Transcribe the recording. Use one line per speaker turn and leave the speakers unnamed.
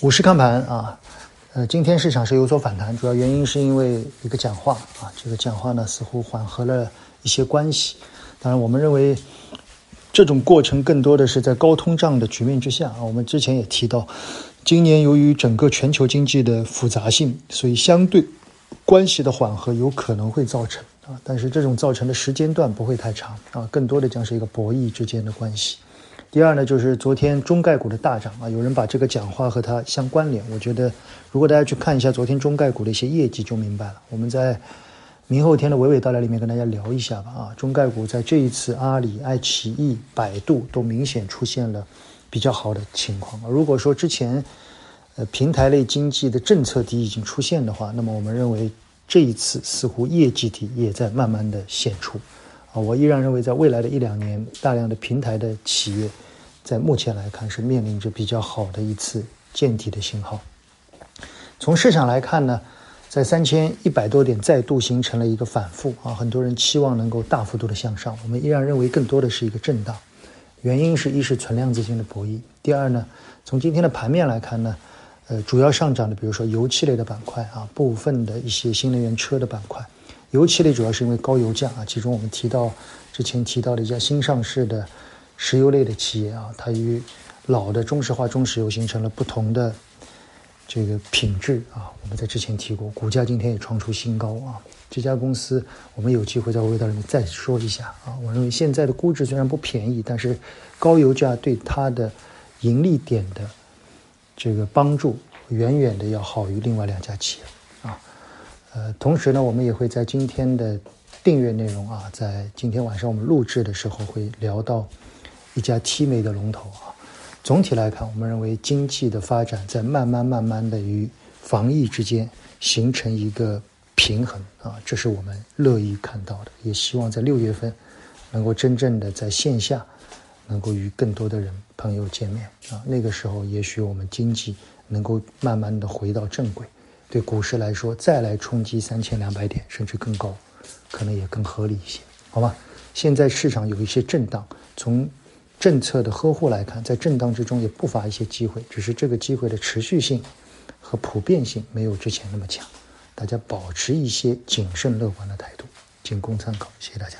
股市看盘啊，呃，今天市场是有所反弹，主要原因是因为一个讲话啊，这个讲话呢似乎缓和了一些关系。当然，我们认为这种过程更多的是在高通胀的局面之下啊。我们之前也提到，今年由于整个全球经济的复杂性，所以相对关系的缓和有可能会造成啊，但是这种造成的时间段不会太长啊，更多的将是一个博弈之间的关系。第二呢，就是昨天中概股的大涨啊，有人把这个讲话和它相关联。我觉得，如果大家去看一下昨天中概股的一些业绩，就明白了。我们在明后天的娓娓道来里面跟大家聊一下吧。啊，中概股在这一次，阿里、爱奇艺、百度都明显出现了比较好的情况。如果说之前呃平台类经济的政策底已经出现的话，那么我们认为这一次似乎业绩底也在慢慢的显出。我依然认为，在未来的一两年，大量的平台的企业，在目前来看是面临着比较好的一次见底的信号。从市场来看呢，在三千一百多点再度形成了一个反复啊，很多人期望能够大幅度的向上，我们依然认为更多的是一个震荡。原因是一是存量资金的博弈，第二呢，从今天的盘面来看呢，呃，主要上涨的，比如说油气类的板块啊，部分的一些新能源车的板块。油气类主要是因为高油价啊，其中我们提到之前提到的一家新上市的石油类的企业啊，它与老的中石化中石油形成了不同的这个品质啊。我们在之前提过，股价今天也创出新高啊。这家公司我们有机会在味道里面再说一下啊。我认为现在的估值虽然不便宜，但是高油价对它的盈利点的这个帮助远远的要好于另外两家企业。啊，同时呢，我们也会在今天的订阅内容啊，在今天晚上我们录制的时候会聊到一家 T 美的龙头啊。总体来看，我们认为经济的发展在慢慢慢慢的与防疫之间形成一个平衡啊，这是我们乐意看到的。也希望在六月份能够真正的在线下能够与更多的人朋友见面啊，那个时候也许我们经济能够慢慢的回到正轨。对股市来说，再来冲击三千两百点甚至更高，可能也更合理一些，好吧？现在市场有一些震荡，从政策的呵护来看，在震荡之中也不乏一些机会，只是这个机会的持续性和普遍性没有之前那么强，大家保持一些谨慎乐观的态度，仅供参考。谢谢大家。